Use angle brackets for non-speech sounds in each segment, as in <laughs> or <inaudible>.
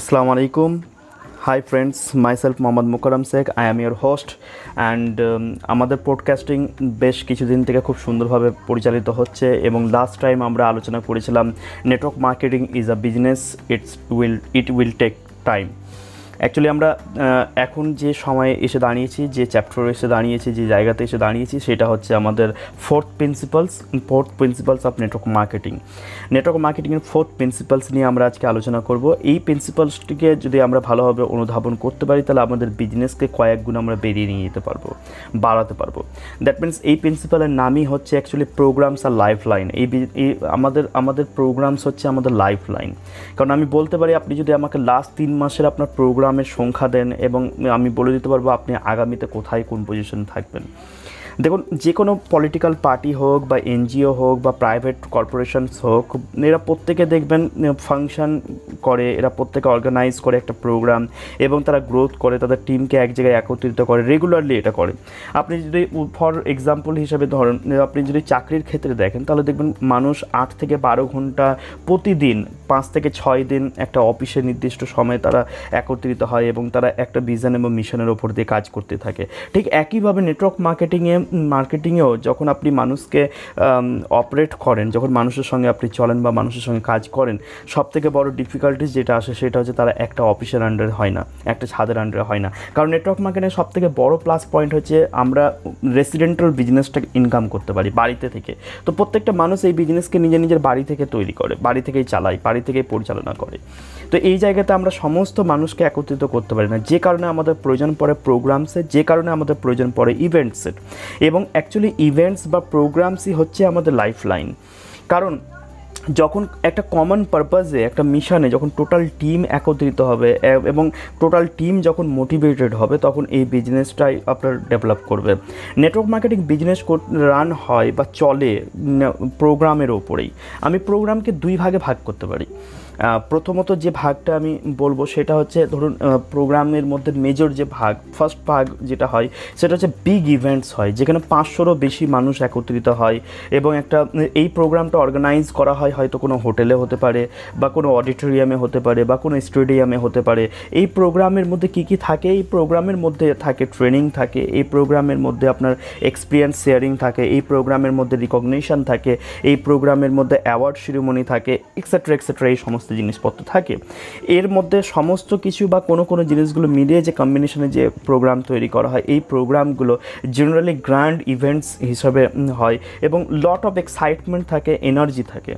Assalamu আলাইকুম hi friends myself Mohammad Mukarram Sheikh I am your host and আমাদের podcasting বেশ কিছুদিন থেকে খুব সুন্দরভাবে পরিচালিত হচ্ছে এবং লাস্ট টাইম আমরা আলোচনা করেছিলাম network marketing is a business it's will it will take time actually আমরা এখন যে সময়ে এসে দাঁড়িয়েছি, যে চ্যাপ্টারে এসে দাঁড়িয়েছি, যে জায়গাতে এসে দাঁড়িয়েছি, সেটা হচ্ছে আমাদের fourth principles fourth principles of network marketing network মার্কেটিংয়ের ফোর্থ প্রিন্সিপালস নিয়ে আমরা আজকে আলোচনা করব। এই প্রিন্সিপালসটিকে যদি আমরা ভালোভাবে অনুধাবন করতে পারি, তাহলে আমাদের বিজনেসকে কয়েক গুণ আমরা বেরিয়ে নিয়ে যেতে পারব, বাড়াতে পারব। দ্যাট মিনস এই প্রিন্সিপালের নামই হচ্ছে অ্যাকচুয়ালি প্রোগ্রামস আর লাইফ লাইন এই আমাদের আমাদের প্রোগ্রামস হচ্ছে আমাদের লাইফ লাইন কারণ আমি বলতে পারি, আপনি যদি আমাকে লাস্ট তিন মাসের আপনার প্রোগ্রামের সংখ্যা দেন এবং আমি বলে দিতে পারব আপনি আগামীতে কোথায় কোন পজিশনে থাকবেন। দেখুন, যে কোনো পলিটিক্যাল পার্টি হোক বা এনজিও হোক বা প্রাইভেট কর্পোরেশনস হোক, এরা প্রত্যেকে দেখবেন ফাংশন করে, এরা প্রত্যেকে অর্গানাইজ করে একটা প্রোগ্রাম এবং তারা গ্রোথ করে, তাদের টিমকে এক জায়গায় একত্রিত করে রেগুলারলি এটা করে। আপনি যদি ফর এক্সাম্পল হিসাবে ধরেন আপনি যদি চাকরির ক্ষেত্রে দেখেন, তাহলে দেখবেন মানুষ আট থেকে বারো ঘণ্টা প্রতিদিন, পাঁচ থেকে ছয় দিন একটা অফিসে নির্দিষ্ট সময়ে তারা একত্রিত হয় এবং তারা একটা ভিজন এবং মিশনের ওপর দিয়ে কাজ করতে থাকে। ঠিক একইভাবে নেটওয়ার্ক মার্কেটিংয়ে মার্কেটিংয়েও যখন আপনি মানুষকে অপারেট করেন, যখন মানুষের সঙ্গে আপনি চলেন বা মানুষের সঙ্গে কাজ করেন সব থেকে বড় ডিফিকাল্টিস যেটা আসে সেটা হচ্ছে তারা একটা অফিসের আন্ডারে হয় না, একটা ছাদের আন্ডারে হয় না। কারণ নেটওয়ার্ক মার্কেটিংয়ের সব থেকে বড় প্লাস পয়েন্ট হচ্ছে আমরা রেসিডেন্টাল বিজনেসটা ইনকাম করতে পারি বাড়িতে থেকে। তো প্রত্যেকটা মানুষ এই বিজনেসকে নিজের নিজের বাড়ি থেকে তৈরি করে, বাড়ি থেকেই চালায়, বাড়ি থেকেই পরিচালনা করে। তো এই জায়গাতে আমরা সমস্ত মানুষকে একত্রিত করতে পারি না। যে কারণে আমাদের প্রয়োজন পড়ে প্রোগ্রামসের যে কারণে আমাদের প্রয়োজন পড়ে ইভেন্টসের এবং অ্যাকচুয়ালি ইভেন্টস বা প্রোগ্রামসই হচ্ছে আমাদের লাইফ লাইন কারণ যখন একটা কমন পারপাসে একটা মিশনে যখন টোটাল টিম একত্রিত হবে এবং টোটাল টিম যখন মোটিভেটেড হবে, তখন এই বিজনেসটাই আপনার ডেভেলপ করবে। নেটওয়ার্ক মার্কেটিং বিজনেস রান হয় বা চলে প্রোগ্রামের ওপরেই। আমি প্রোগ্রামকে দুই ভাগে ভাগ করতে পারি। প্রথমত যে ভাগটা আমি বলব সেটা হচ্ছে, ধরুন প্রোগ্রামের মধ্যে মেজর যে ভাগ ফার্স্ট ভাগ যেটা হয়, সেটা হচ্ছে বিগ ইভেন্টস হয়, যেখানে পাঁচশোরও বেশি মানুষ একত্রিত হয় এবং একটা, এই প্রোগ্রামটা অর্গানাইজ করা হয় হয়তো কোনো হোটেলে হতে পারে বা কোনো অডিটোরিয়ামে হতে পারে বা কোনো স্টেডিয়ামে হতে পারে। এই প্রোগ্রামের মধ্যে কি কি থাকে? এই প্রোগ্রামের মধ্যে থাকে ট্রেনিং থাকে, এই প্রোগ্রামের মধ্যে আপনার এক্সপিরিয়েন্স শেয়ারিং থাকে, এই প্রোগ্রামের মধ্যে রিকগনিশন থাকে, এই প্রোগ্রামের মধ্যে অ্যাওয়ার্ড শিরোমণি থাকে এক্সেট্রা এক্সেট্রা এই সমস্ত জিনিসপত্র থাকে। এর মধ্যে সমস্ত কিছু বা কোনো কোনো জিনিসগুলো মিলিয়ে যে কম্বিনেশনে যে প্রোগ্রাম তৈরি করা হয়, এই প্রোগ্রামগুলো জেনারেলি গ্র্যান্ড ইভেন্টস হিসাবে হয় এবং লট অফ এক্সাইটমেন্ট থাকে এনার্জি থাকে।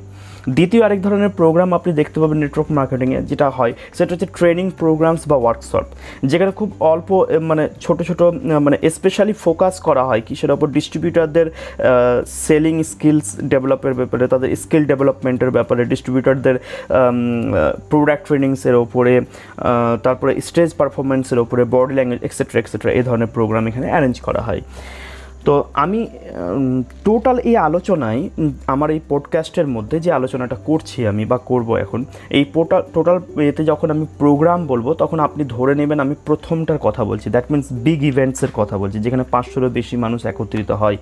দ্বিতীয় আরেক ধরনের প্রোগ্রাম আপনি দেখতে পাবেন নেটওয়ার্ক মার্কেটিংয়ে যেটা হয়, সেটা হচ্ছে ট্রেনিং প্রোগ্রামস বা ওয়ার্কশপ যেখানে খুব অল্প মানে ছোট ছোট মানে স্পেশালি ফোকাস করা হয় কিসের ওপর ডিস্ট্রিবিউটারদের সেলিং স্কিলস ডেভেলপের ব্যাপারে, তাদের স্কিল ডেভেলপমেন্টের ব্যাপারে ডিস্ট্রিবিউটারদের প্রোডাক্ট ট্রেনিংসের ওপরে তারপরে স্টেজ পারফরমেন্সের ওপরে বডি ল্যাঙ্গুয়েজ এক্সেট্রা এক্সেট্রা এই ধরনের প্রোগ্রাম এখানে অ্যারেঞ্জ করা হয়। তো আমি টোটাল এই আলোচনায় আমার এই পডকাস্টের মধ্যে যে আলোচনাটা করছি আমি বা করব এখন, এই পোটাল টোটাল এতে যখন আমি প্রোগ্রাম বলব, তখন আপনি ধরে নেবেন আমি প্রথমটার কথা বলছি। দ্যাট মিন্স বিগ ইভেন্টসের কথা বলছি, যেখানে পাঁচশোরও বেশি মানুষ একত্রিত হয়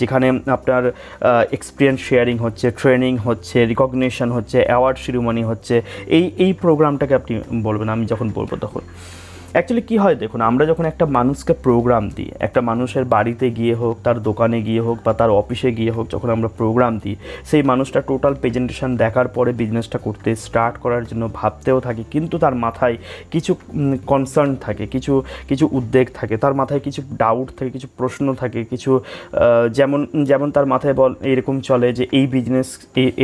যেখানে আপনার এক্সপিরিয়েন্স শেয়ারিং হচ্ছে ট্রেনিং হচ্ছে রিকগনিশন হচ্ছে অ্যাওয়ার্ড শিরোমণি হচ্ছে, এই এই প্রোগ্রামটাকে আপনি বলবেন, আমি যখন বলব তখন। অ্যাকচুয়ালি কী হয় দেখুন, আমরা যখন একটা মানুষকে প্রোগ্রাম দিই, একটা মানুষের বাড়িতে গিয়ে হোক, তার দোকানে গিয়ে হোক বা তার অফিসে গিয়ে হোক যখন আমরা প্রোগ্রাম দিই, সেই মানুষটা টোটাল প্রেজেন্টেশন দেখার পরে বিজনেসটা করতে স্টার্ট করার জন্য ভাবতেও থাকে, কিন্তু তার মাথায় কিছু কনসার্ন থাকে, কিছু কিছু উদ্বেগ থাকে, তার মাথায় কিছু ডাউট থাকে, কিছু প্রশ্ন থাকে, কিছু যেমন যেমন তার মাথায় বল, এরকম চলে যে এই বিজনেস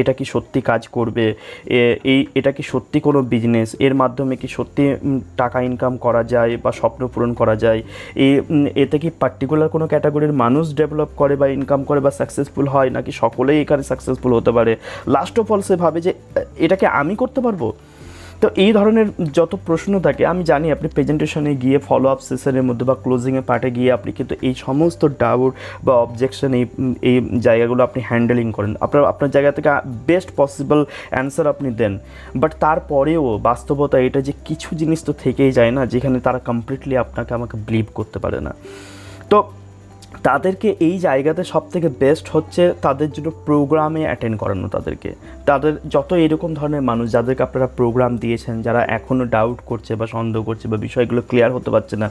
এটা কি সত্যি কাজ করবে? এই, এটা কি সত্যি কোনো বিজনেস এর মাধ্যমে কি সত্যি টাকা ইনকাম করা যায় বা স্বপ্ন পূরণ করা যায়। এ এতে কি পার্টিকুলার কোনো ক্যাটাগরির মানুষ ডেভেলপ করে বা ইনকাম করে বা সাকসেসফুল হয়? নাকি সকলেই এখানে সাকসেসফুল হতে পারে? লাস্ট অফ অল সে ভাবে যে, এটাকে আমি করতে পারব? তো এই ধরনের যত প্রশ্ন থাকে, আমি জানি আপনি প্রেজেন্টেশনে গিয়ে ফলো আপ সেশনের মধ্যে বা ক্লোজিংয়ে পার্টে গিয়ে আপনি কিন্তু এই সমস্ত ডাউট বা অবজেকশন এই এই জায়গাগুলো আপনি হ্যান্ডেলিং করেন। আপনার আপনার জায়গা থেকে বেস্ট পসিবল অ্যান্সার আপনি দেন। বাট তারপরেও বাস্তবতা এটা যে কিছু জিনিস তো থেকেই যায় না, যেখানে তারা কমপ্লিটলি আপনাকে আমাকে বিলিভ করতে পারে না। তো তাদেরকে এই জায়গাতে সব থেকে বেস্ট হচ্ছে তাদের জন্য প্রোগ্রামে অ্যাটেন্ড করানো তাদেরকে। তাদের যত এরকম ধরনের মানুষ যাদেরকে আপনারা প্রোগ্রাম দিয়েছেন, যারা এখনও ডাউট করছে বা সন্দেহ করছে বা বিষয়গুলো ক্লিয়ার হতে পারছে না,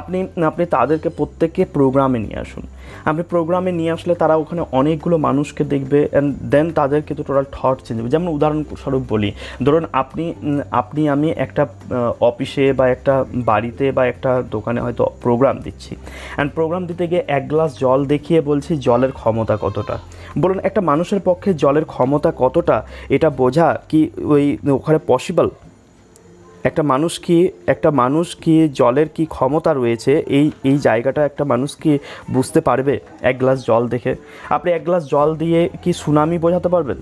আপনি আপনি তাদেরকে প্রত্যেককে প্রোগ্রামে নিয়ে আসুন। আপনি প্রোগ্রামে নিয়ে আসলে তারা ওখানে অনেকগুলো মানুষকে দেখবে অ্যান্ড দেন তাদের কিন্তু টোটাল থট চেঞ্জ হবে। যেমন উদাহরণস্বরূপ বলি, ধরুন আপনি আপনি আমি একটা অফিসে বা একটা বাড়িতে বা একটা দোকানে হয়তো প্রোগ্রাম দিচ্ছি। অ্যান্ড প্রোগ্রাম দিতে গিয়ে এক গ্লাস জল দেখিয়ে বলছি, জলের ক্ষমতা কতটা? বলুন, একটা মানুষের পক্ষে জলের ক্ষমতা কতটা? এটা বোঝা কি ওই ওখানে পসিবল একটা মানুষ কি, একটা মানুষ কি জলের কি ক্ষমতা রয়েছে? এই এই জায়গাটা একটা মানুষ কি বুঝতে পারবে? এক গ্লাস জল দেখে। আপনি এক গ্লাস জল দিয়ে কি সুনামি বোঝাতে পারবেন?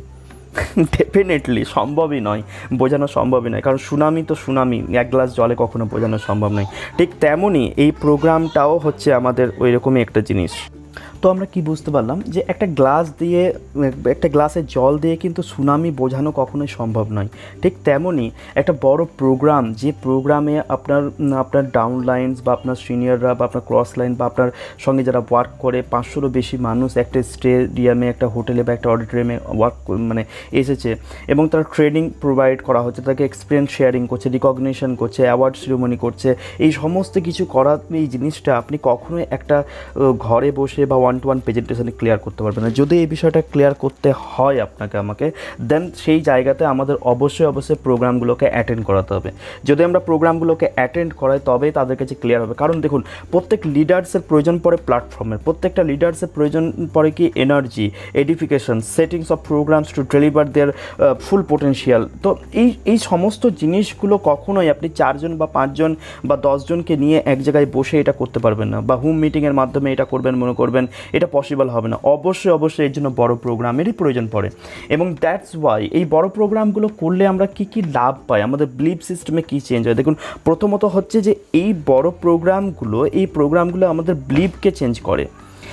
<laughs> ডেফিনেটলি সম্ভবই নয়। বোঝানো সম্ভবই নয়। কারণ সুনামি তো সুনামি। এক গ্লাস জলে কখনো বোঝানো সম্ভব নয়। ঠিক তেমনই এই প্রোগ্রামটাও হচ্ছে আমাদের ওই রকমই একটা জিনিস। তো আমরা কি বুঝতে পারলাম? যে একটা গ্লাস দিয়ে, একটা গ্লাসে জল দিয়ে কিন্তু সুনামি বোঝানো কখনোই সম্ভব নয়। ঠিক তেমনই একটা বড় প্রোগ্রাম যে প্রোগ্রামে আপনার আপনার ডাউন লাইন্স বা আপনার সিনিয়ররা বা আপনার ক্রস লাইন বা আপনার সঙ্গে যারা ওয়ার্ক করে, পাঁচশোরও বেশি মানুষ একটা স্টেডিয়ামে একটা হোটেলে বা একটা অডিটোরিয়ামে ওয়ার্ক মানে এসেছে এবং তার ট্রেনিং প্রোভাইড করা হচ্ছে তাকে এক্সপিরিয়েন্স শেয়ারিং করছে রিকগনিশন করছে অ্যাওয়ার্ড সিরিমনি করছে। এই সমস্ত কিছু করা, এই জিনিসটা আপনি কখনোই একটা ঘরে বসে বা ওয়ান টু ওয়ান প্রেজেন্টেশনে ক্লিয়ার করতে পারবেন না। যদি এই বিষয়টা ক্লিয়ার করতে হয় আপনাকে, আমাকে দেন সেই জায়গাতে আমাদের অবশ্যই অবশ্যই প্রোগ্রামগুলোকে অ্যাটেন্ড করাতে হবে। যদি আমরা প্রোগ্রামগুলোকে অ্যাটেন্ড করাই, তবেই তাদের কাছে ক্লিয়ার হবে। কারণ দেখুন, প্রত্যেক লিডার্সের প্রয়োজন পড়ে প্ল্যাটফর্মের প্রত্যেকটা লিডার্সের প্রয়োজন পড়ে কি energy edification settings of programs to deliver their full potential তো এই এই সমস্ত জিনিসগুলো কখনোই আপনি চারজন বা পাঁচজন বা দশজনকে নিয়ে এক জায়গায় বসে এটা করতে পারবেন না। বা হোম মিটিংয়ের মাধ্যমে এটা করবেন, মনে করবেন। এটা পসিবল হবে না। অবশ্যই অবশ্যই এর জন্য বড় প্রোগ্রামেরই প্রয়োজন পড়ে। এবং দ্যাটস ওয়াই এই বড় প্রোগ্রামগুলো করলে আমরা কি কি লাভ পাই? আমাদের ব্লিপ সিস্টেমে কী চেঞ্জ হয়? দেখুন, প্রথমত হচ্ছে যে এই বড় প্রোগ্রামগুলো এই প্রোগ্রামগুলো আমাদের ব্লিপকে চেঞ্জ করে।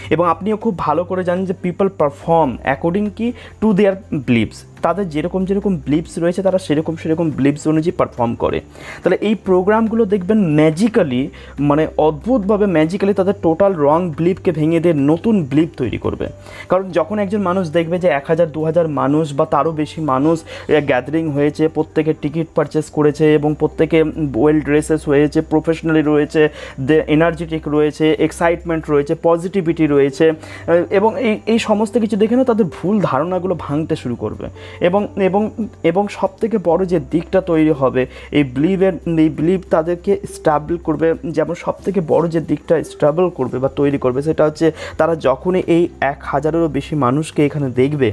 এবং আপনিও খুব ভালো করে জানেন যে পিপল পারফর্ম অ্যাকর্ডিং কি? টু দেয়ার ব্লিপস তাদের যেরকম যেরকম ব্লিপস রয়েছে, তারা সেরকম সেরকম ব্লিপস অনুযায়ী পারফর্ম করে। তাহলে এই প্রোগ্রামগুলো দেখবেন ম্যাজিক্যালি মানে অদ্ভুতভাবে ম্যাজিক্যালি তাদের টোটাল রং ব্লিপকে ভেঙে দিয়ে নতুন ব্লিপ তৈরি করবে। কারণ যখন একজন মানুষ দেখবে যে এক হাজার, দু হাজার মানুষ বা তারও বেশি মানুষ গ্যাদারিং হয়েছে, প্রত্যেকে টিকিট পারচেস করেছে এবং প্রত্যেকে ওয়েল ড্রেসেস হয়েছে প্রফেশনালি রয়েছে এনার্জেটিক রয়েছে এক্সাইটমেন্ট রয়েছে পজিটিভিটি রয়েছে, এবং এই এই সমস্ত কিছু দেখে না তাদের ভুল ধারণাগুলো ভাঙতে শুরু করবে। এবং এবং এবং সব থেকে বড় যে দিকটা তৈরি হবে, এই বিলিভের এই বিলিভ তাদেরকে স্ট্রাবল করবে, যেমন সব থেকে বড় যে দিকটা স্ট্রাবল করবে বা তৈরি করবে, সেটা হচ্ছে তারা যখনই এই এক হাজারেরও বেশি মানুষকে এখানে দেখবে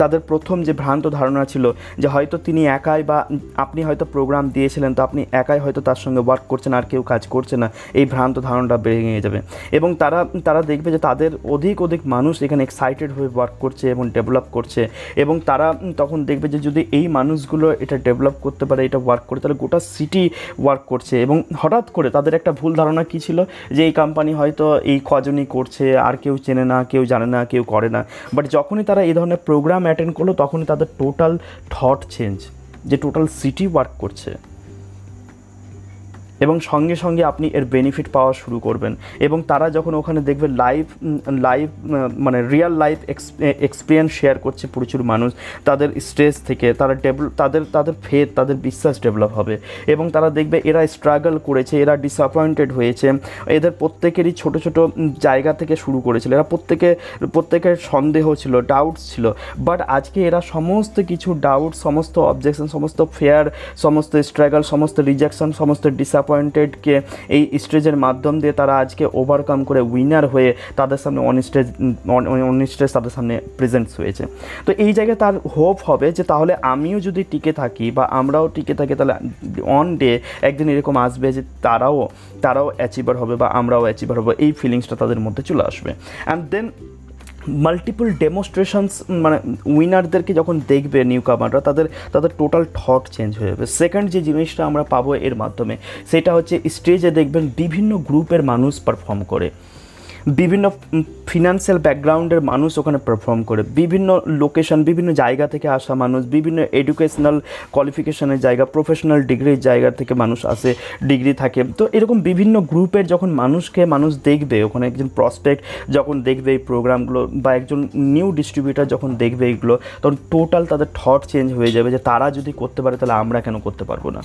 তাদের প্রথম যে ভ্রান্ত ধারণা ছিল যে হয়তো তিনি একাই বা আপনি হয়তো প্রোগ্রাম দিয়েছিলেন, তো আপনি একাই হয়তো তার সঙ্গে ওয়ার্ক করছেন আর কেউ কাজ করছে না, এই ভ্রান্ত ধারণাটা ভেঙে যাবে। এবং তারা তারা দেখবে যে তাদের অধিক অধিক মানুষ এখানে এক্সাইটেড হয়ে ওয়ার্ক করছে এবং ডেভেলপ করছে। এবং তারা তখন দেখবে যে যদি এই মানুষগুলো এটা ডেভেলপ করতে পারে, এটা ওয়ার্ক করে, তাহলে গোটা সিটি ওয়ার্ক করছে। এবং হঠাৎ করে তাদের একটা ভুল ধারণা কী ছিল? যে এই কোম্পানি হয়তো এই কজনই করছে, আর কেউ চেনে না, কেউ জানে না, কেউ করে না। বাট যখনই তারা এই ধরনের প্রোগ্রাম অ্যাটেন্ড করল তখনই তাদের টোটাল থট চেঞ্জ যে টোটাল সিটি ওয়ার্ক করছে। এবং সঙ্গে সঙ্গে আপনি এর বেনিফিট পাওয়া শুরু করবেন। এবং তারা যখন ওখানে দেখবে লাইভ লাইভ মানে রিয়েল লাইফ এক্সপিরিয়েন্স শেয়ার করছে প্রচুর মানুষ, তাদের স্ট্রেস থেকে, তারা তাদের তাদের ফেথ তাদের বিশ্বাস ডেভেলপ হবে। এবং তারা দেখবে এরা স্ট্রাগল করেছে, এরা ডিসঅ্যাপয়েন্টেড হয়েছে। এদের প্রত্যেকেরই ছোট ছোট জায়গা থেকে শুরু করেছিল। এরা প্রত্যেকে, প্রত্যেকের সন্দেহ ছিল ডাউটস ছিল। বাট আজকে এরা সমস্ত কিছু ডাউট সমস্ত অবজেকশন সমস্ত ফেয়ার সমস্ত স্ট্রাগল সমস্ত রিজেকশন সমস্ত ডিসঅ্যাপয়েন্ট ডিসঅ্যাপয়েন্টেডকে এই স্টেজের মাধ্যম দিয়ে তারা আজকে ওভারকাম করে উইনার হয়ে তাদের সামনে অন স্টেজ অন স্টেজ তাদের সামনে প্রেজেন্টস হয়েছে। তো এই জায়গায় তার হোপ হবে যে তাহলে আমিও যদি টিকে থাকি বা আমরাও টিকে থাকি তাহলে অন ডে একদিন এরকম আসবে যে তারাও তারাও অ্যাচিভার হবে বা আমরাও অ্যাচিভার হব। এই ফিলিংসটা তাদের মধ্যে চলে আসবে। অ্যান্ড দেন মাল্টিপল ডেমনস্ট্রেশনস মানে উইনারদেরকে যখন দেখবে নিউ কামাররা তাদের তাদের টোটাল থট চেঞ্জ হয়ে যাবে। সেকেন্ড যে জিনিসটা আমরা পাবো এর মাধ্যমে, সেটা হচ্ছে স্টেজে দেখবেন বিভিন্ন গ্রুপের মানুষ পারফর্ম করে। বিভিন্ন ফিনান্সিয়াল ব্যাকগ্রাউন্ডের মানুষ ওখানে পারফর্ম করে। বিভিন্ন লোকেশন বিভিন্ন জায়গা থেকে আসা মানুষ, বিভিন্ন এডুকেশনাল কোয়ালিফিকেশনের জায়গা প্রফেশনাল ডিগ্রির জায়গা থেকে মানুষ আসে ডিগ্রি থাকে। তো এরকম বিভিন্ন গ্রুপের যখন মানুষকে মানুষ দেখবে, ওখানে একজন প্রসপেক্ট যখন দেখবে এই প্রোগ্রামগুলো বা একজন নিউ ডিস্ট্রিবিউটার যখন দেখবে এইগুলো তখন টোটাল তাদের থট চেঞ্জ হয়ে যাবে যে তারা যদি করতে পারে তাহলে আমরা কেন করতে পারব না?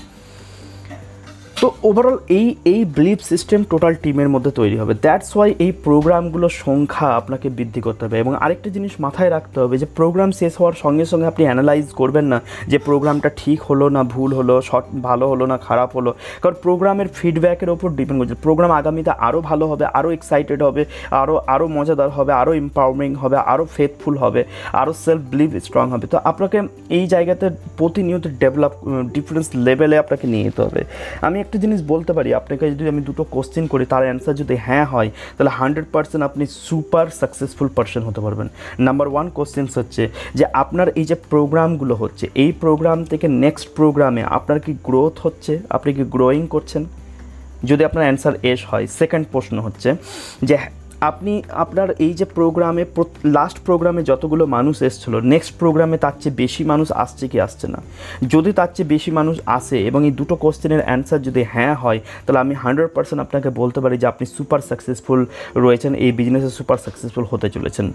তো ওভারঅল এই এই বিলিফ সিস্টেম টোটাল টিমের মধ্যে তৈরি হবে। দ্যাটস ওয়াই এই প্রোগ্রামগুলোর সংখ্যা আপনাকে বৃদ্ধি করতে হবে এবং আরেকটা জিনিস মাথায় রাখতে হবে যে প্রোগ্রাম শেষ হওয়ার সঙ্গে সঙ্গে আপনি অ্যানালাইজ করবেন না যে প্রোগ্রামটা ঠিক হলো না ভুল হলো শর্ট ভালো হলো না খারাপ হলো। কারণ প্রোগ্রামের ফিডব্যাকের ওপর ডিপেন্ড করছে। প্রোগ্রাম আগামীতে আরও ভালো হবে আরও এক্সাইটেড হবে আরও আরও মজাদার হবে আরও এম্পাওয়ারিং হবে আরও ফেথফুল হবে আরও সেলফ বিলিভ স্ট্রং হবে। তো আপনাকে এই জায়গাতে প্রতিনিয়ত ডেভেলপ ডিফারেন্স লেভেলে আপনাকে নিয়ে যেতে হবে। আমি একটা জিনিস বলতে পারি, আপনাকে যদি আমি দুটো কোশ্চেন করি, তার অ্যান্সার যদি হ্যাঁ হয়, তাহলে হান্ড্রেড পার্সেন্ট আপনি সুপার সাকসেসফুল পার্সন হতে পারবেন। নাম্বার ওয়ান কোশ্চেন্স হচ্ছে যে, আপনার এই যে প্রোগ্রামগুলো হচ্ছে, এই প্রোগ্রাম থেকে নেক্সট প্রোগ্রামে আপনার কি গ্রোথ হচ্ছে? আপনি কি গ্রোয়িং করছেন? যদি আপনার অ্যান্সার এস হয় সেকেন্ড প্রশ্ন হচ্ছে যে আপনি আপনার এই যে প্রোগ্রামে লাস্ট প্রোগ্রামে যতগুলো মানুষ এসেছিল নেক্সট প্রোগ্রামে তার চেয়ে বেশি মানুষ আসছে কি আসছে না? যদি তার চেয়ে বেশি মানুষ আসে এবং এই দুটো কোশ্চেনের অ্যান্সার যদি হ্যাঁ হয়, তাহলে আমি হান্ড্রেড পার্সেন্ট আপনাকে বলতে পারি যে আপনি সুপার সাকসেসফুল রয়েছেন, এই বিজনেসে সুপার সাকসেসফুল হতে চলেছেন।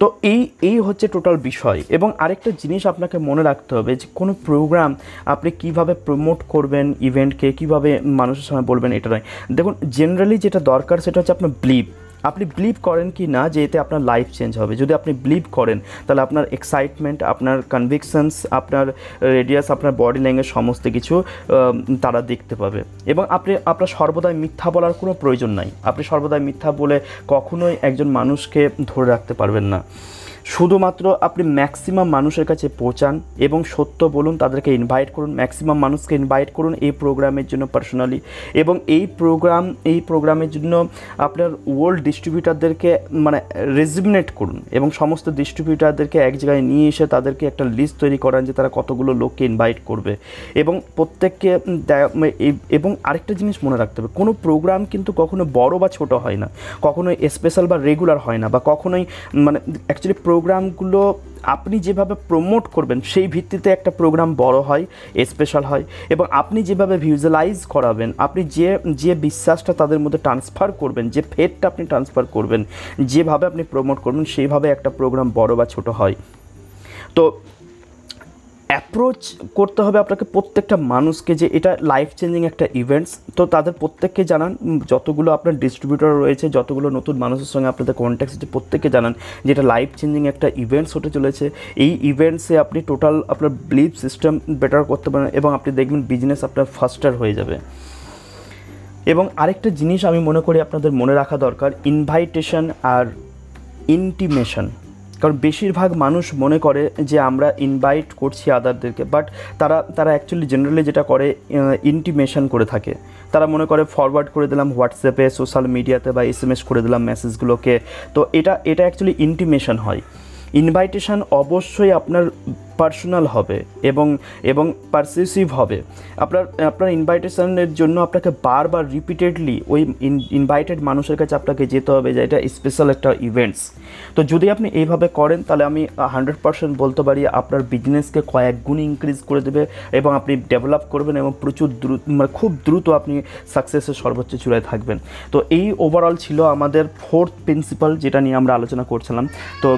তো এই এই হচ্ছে টোটাল বিষয়। এবং আরেকটা জিনিস আপনাকে মনে রাখতে হবে যে কোনো প্রোগ্রাম আপনি কীভাবে প্রমোট করবেন ইভেন্টকে কীভাবে মানুষের সামনে বলবেন, এটা নয়। দেখুন জেনারেলি যেটা দরকার সেটা হচ্ছে আপনার ব্লিপ আপনি বিলিভ করেন কি না যে এতে আপনার লাইফ চেঞ্জ হবে? যদি আপনি বিলিভ করেন, তাহলে আপনার এক্সাইটমেন্ট আপনার কনভিকশনস আপনার রেডিয়াস আপনার বডি ল্যাঙ্গুয়েজ সমস্ত কিছু তারা দেখতে পাবে। এবং আপনি, আপনার সর্বদাই মিথ্যা বলার কোনো প্রয়োজন নাই। আপনি সর্বদাই মিথ্যা বলে কখনোই একজন মানুষকে ধরে রাখতে পারবেন না। শুধুমাত্র আপনি ম্যাক্সিমাম মানুষের কাছে পৌঁছান এবং সত্য বলুন, তাদেরকে ইনভাইট করুন ম্যাক্সিমাম মানুষকে ইনভাইট করুন এই প্রোগ্রামের জন্য পার্সোনালি এবং এই প্রোগ্রাম এই প্রোগ্রামের জন্য আপনার ওয়ার্ল্ড ডিস্ট্রিবিউটারদেরকে মানে রেজিমিনেট করুন এবং সমস্ত ডিস্ট্রিবিউটারদেরকে এক জায়গায় নিয়ে এসে তাদেরকে একটা লিস্ট তৈরি করান যে তারা কতগুলো লোককে ইনভাইট করবে এবং প্রত্যেককে এবং আরেকটা জিনিস মনে রাখতে হবে, কোনো প্রোগ্রাম কিন্তু কখনো বড় বা ছোট হয় না, কখনোই স্পেশাল বা রেগুলার হয় না বা কখনোই মানে অ্যাকচুয়ালি প্রোগ্রামগুলো আপনি যেভাবে প্রমোট করবেন, সেই ভিত্তিতে একটা প্রোগ্রাম বড় হয় স্পেশাল হয় এবং আপনি যেভাবে ভিজুয়ালাইজ করাবেন, আপনি যে যে বিশ্বাসটা তাদের মধ্যে ট্রান্সফার করবেন, যে ফেটটা আপনি ট্রান্সফার করবেন, যেভাবে আপনি প্রমোট করবেন, সেইভাবে একটা প্রোগ্রাম বড় বা ছোট হয়। তো অ্যাপ্রোচ করতে হবে আপনাকে প্রত্যেকটা মানুষকে যে এটা লাইফ চেঞ্জিং একটা ইভেন্টস তো তাদের প্রত্যেককে জানান। যতগুলো আপনার ডিস্ট্রিবিউটর রয়েছে, যতগুলো নতুন মানুষের সঙ্গে আপনাদের কন্ট্যাক্ট আছে, প্রত্যেককে জানান যে এটা লাইফ চেঞ্জিং একটা ইভেন্টস হতে চলেছে। এই ইভেন্টসে আপনি টোটাল আপনার বিলিভ সিস্টেম বেটার করতে পারেন এবং আপনি দেখবেন বিজনেস আপনার ফাস্টার হয়ে যাবে। এবং আরেকটা জিনিস আমি মনে করি আপনাদের মনে রাখা দরকার ইনভাইটেশন আর ইন্টিমেশন কারণ বেশিরভাগ মানুষ মনে করে যে আমরা ইনভাইট করছি আদারদেরকে বাট তারা তারা অ্যাকচুয়ালি জেনারেলি যেটা করে ইন্টিমেশন করে থাকে। তারা মনে করে ফরওয়ার্ড করে দিলাম হোয়াটসঅ্যাপে সোশ্যাল মিডিয়াতে বা এস এম এস করে দিলাম মেসেজগুলোকে তো এটা এটা অ্যাকচুয়ালি ইন্টিমেশন হয়। ইনভাইটেশন অবশ্যই আপনার পার্সোনাল হবে এবং এবং পারসিসিভ হবে। আপনার আপনার ইনভাইটেশনের জন্য আপনাকে বারবার রিপিটেডলি ওই ইনভাইটেড মানুষের কাছে আপনাকে যেতে হবে যে এটা স্পেশাল একটা ইভেন্টস তো যদি আপনি এইভাবে করেন, তাহলে আমি হান্ড্রেড পার্সেন্ট বলতে পারি আপনার বিজনেসকে কয়েক গুণ ইনক্রিজ করে দেবে এবং আপনি ডেভেলপ করবেন এবং প্রচুর দ্রুত মানে খুব দ্রুত আপনি সাকসেসের সর্বোচ্চ চূড়ায় থাকবেন। তো এই ওভারঅল ছিল আমাদের ফোর্থ প্রিন্সিপাল যেটা নিয়ে আমরা আলোচনা করছিলাম। তো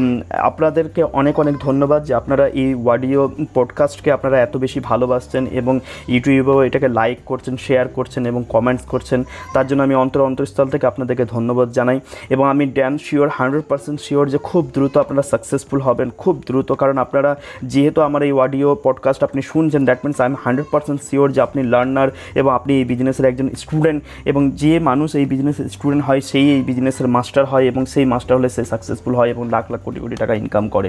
আপনাদেরকে অনেক অনেক ধন্যবাদ যে আপনারা এই অডিও পডকাস্টকে আপনারা এত বেশি ভালোবাসছেন এবং ইউটিউবেও এটাকে লাইক করছেন শেয়ার করছেন এবং কমেন্টস করছেন, তার জন্য আমি অন্তর অন্তরস্থল থেকে আপনাদেরকে ধন্যবাদ জানাই। এবং আমি damn sure hundred percent sure যে খুব দ্রুত আপনারা সাকসেসফুল হবেন, খুব দ্রুত। কারণ আপনারা যেহেতু আমার এই অডিও পডকাস্ট আপনি শুনছেন that means I am hundred percent sure যে আপনি লার্নার এবং আপনি এই বিজনেসের একজন স্টুডেন্ট এবং যে মানুষ এই বিজনেসের স্টুডেন্ট হয়, সেই এই বিজনেসের মাস্টার হয় এবং সেই মাস্টার হলে সে সাকসেসফুল হয় এবং লাখ লাখ কোটি কোটি টাকা ইনকাম করে।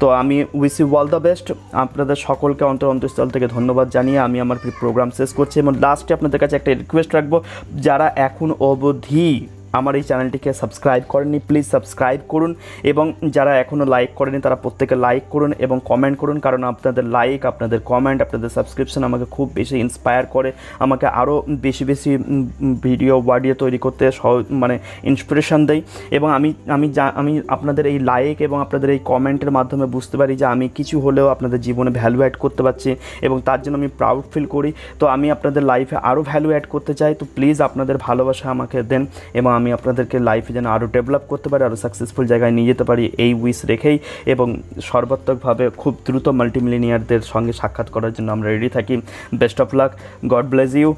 তো আমি wish you all the best আপনাদের সকলকে অন্তর অন্তঃস্থল থেকে ধন্যবাদ জানিয়ে আমি আমার প্রোগ্রাম শেষ করছি এবং লাস্টে আপনাদের কাছে একটা রিকোয়েস্ট রাখব, যারা এখন অবধি আমার এই চ্যানেলটিকে সাবস্ক্রাইব করেননি প্লিজ সাবস্ক্রাইব করুন এবং যারা এখনও লাইক করেনি তারা প্রত্যেকে লাইক করুন এবং কমেন্ট করুন, কারণ আপনাদের লাইক আপনাদের কমেন্ট আপনাদের সাবস্ক্রিপশন আমাকে খুব বেশি ইন্সপায়ার করে, আমাকে আরও বেশি বেশি ভিডিও অডিও তৈরি করতে সহ মানে ইন্সপিরেশন দেয় এবং আমি আমি যা, আমি আপনাদের এই লাইক এবং আপনাদের এই কমেন্টের মাধ্যমে বুঝতে পারি যে আমি কিছু হলেও আপনাদের জীবনে ভ্যালু অ্যাড করতে পারছি এবং তার জন্য আমি প্রাউড ফিল করি। তো আমি আপনাদের লাইফে আরও ভ্যালু অ্যাড করতে চাই, তো প্লিজ আপনাদের ভালোবাসা আমাকে দেন এবং আমি আপনাদেরকে লাইফে যেন আরও ডেভেলপ করতে পারি আরও সাকসেসফুল জায়গায় নিয়ে যেতে পারি, এই উইস রেখেই এবং সর্বাত্মকভাবে খুব দ্রুত মাল্টিমিলিনিয়ারদের সঙ্গে সাক্ষাৎ করার জন্য আমরা রেডি থাকি। Best of luck God bless you